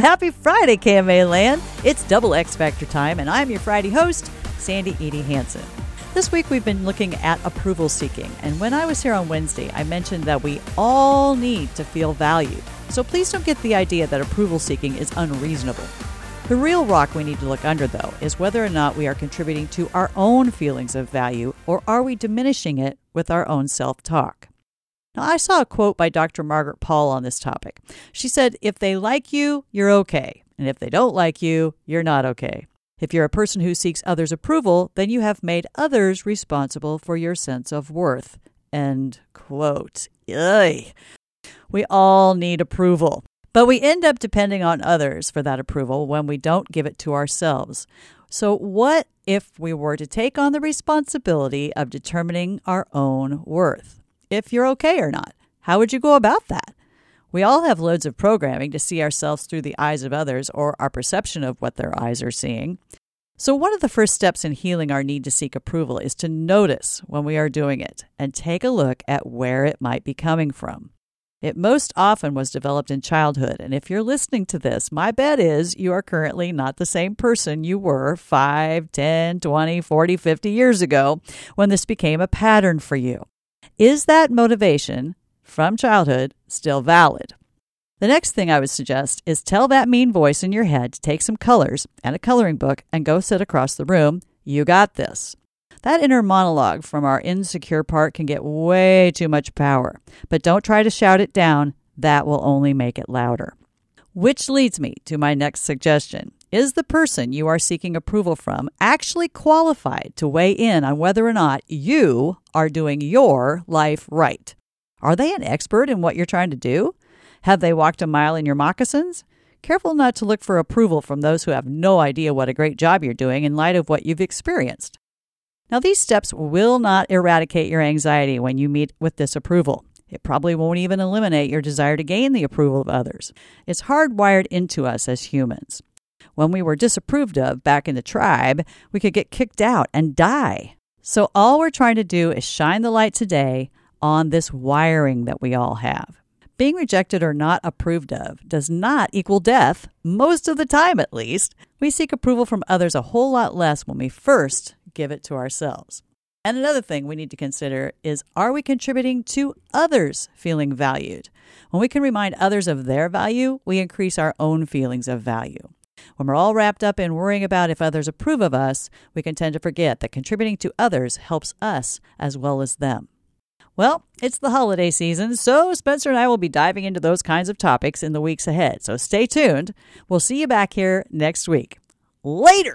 Happy Friday, KMA Land. It's double X Factor time, and I'm your Friday host, Sandy Edie Hanson. This week we've been looking at approval seeking, and when I was here on Wednesday, I mentioned that we all need to feel valued. So please don't get the idea that approval seeking is unreasonable. The real rock we need to look under, though, is whether or not we are contributing to our own feelings of value or are we diminishing it with our own self talk. Now, I saw a quote by Dr. Margaret Paul on this topic. She said, If they like you, you're okay. And if they don't like you, you're not okay. If you're a person who seeks others' approval, then you have made others responsible for your sense of worth. End quote. Ugh. We all need approval. But we end up depending on others for that approval when we don't give it to ourselves. So, what if we were to take on the responsibility of determining our own worth? If you're okay or not. How would you go about that? We all have loads of programming to see ourselves through the eyes of others or our perception of what their eyes are seeing. So, one of the first steps in healing our need to seek approval is to notice when we are doing it and take a look at where it might be coming from. It most often was developed in childhood, and if you're listening to this, my bet is you are currently not the same person you were 5, 10, 20, 40, 50 years ago when this became a pattern for you. Is that motivation from childhood still valid? The next thing I would suggest is tell that mean voice in your head to take some colors and a coloring book and go sit across the room. You got this. That inner monologue from our insecure part can get way too much power, but don't try to shout it down. That will only make it louder. Which leads me to my next suggestion. Is the person you are seeking approval from actually qualified to weigh in on whether or not you are doing your life right? Are they an expert in what you're trying to do? Have they walked a mile in your moccasins? Careful not to look for approval from those who have no idea what a great job you're doing in light of what you've experienced. Now, these steps will not eradicate your anxiety when you meet with disapproval. It probably won't even eliminate your desire to gain the approval of others. It's hardwired into us as humans when we were disapproved of back in the tribe, we could get kicked out and die. So, all we're trying to do is shine the light today on this wiring that we all have. Being rejected or not approved of does not equal death, most of the time at least. We seek approval from others a whole lot less when we first give it to ourselves. And another thing we need to consider is are we contributing to others feeling valued? When we can remind others of their value, we increase our own feelings of value. When we're all wrapped up in worrying about if others approve of us, we can tend to forget that contributing to others helps us as well as them. Well, it's the holiday season, so Spencer and I will be diving into those kinds of topics in the weeks ahead. So stay tuned. We'll see you back here next week. Later!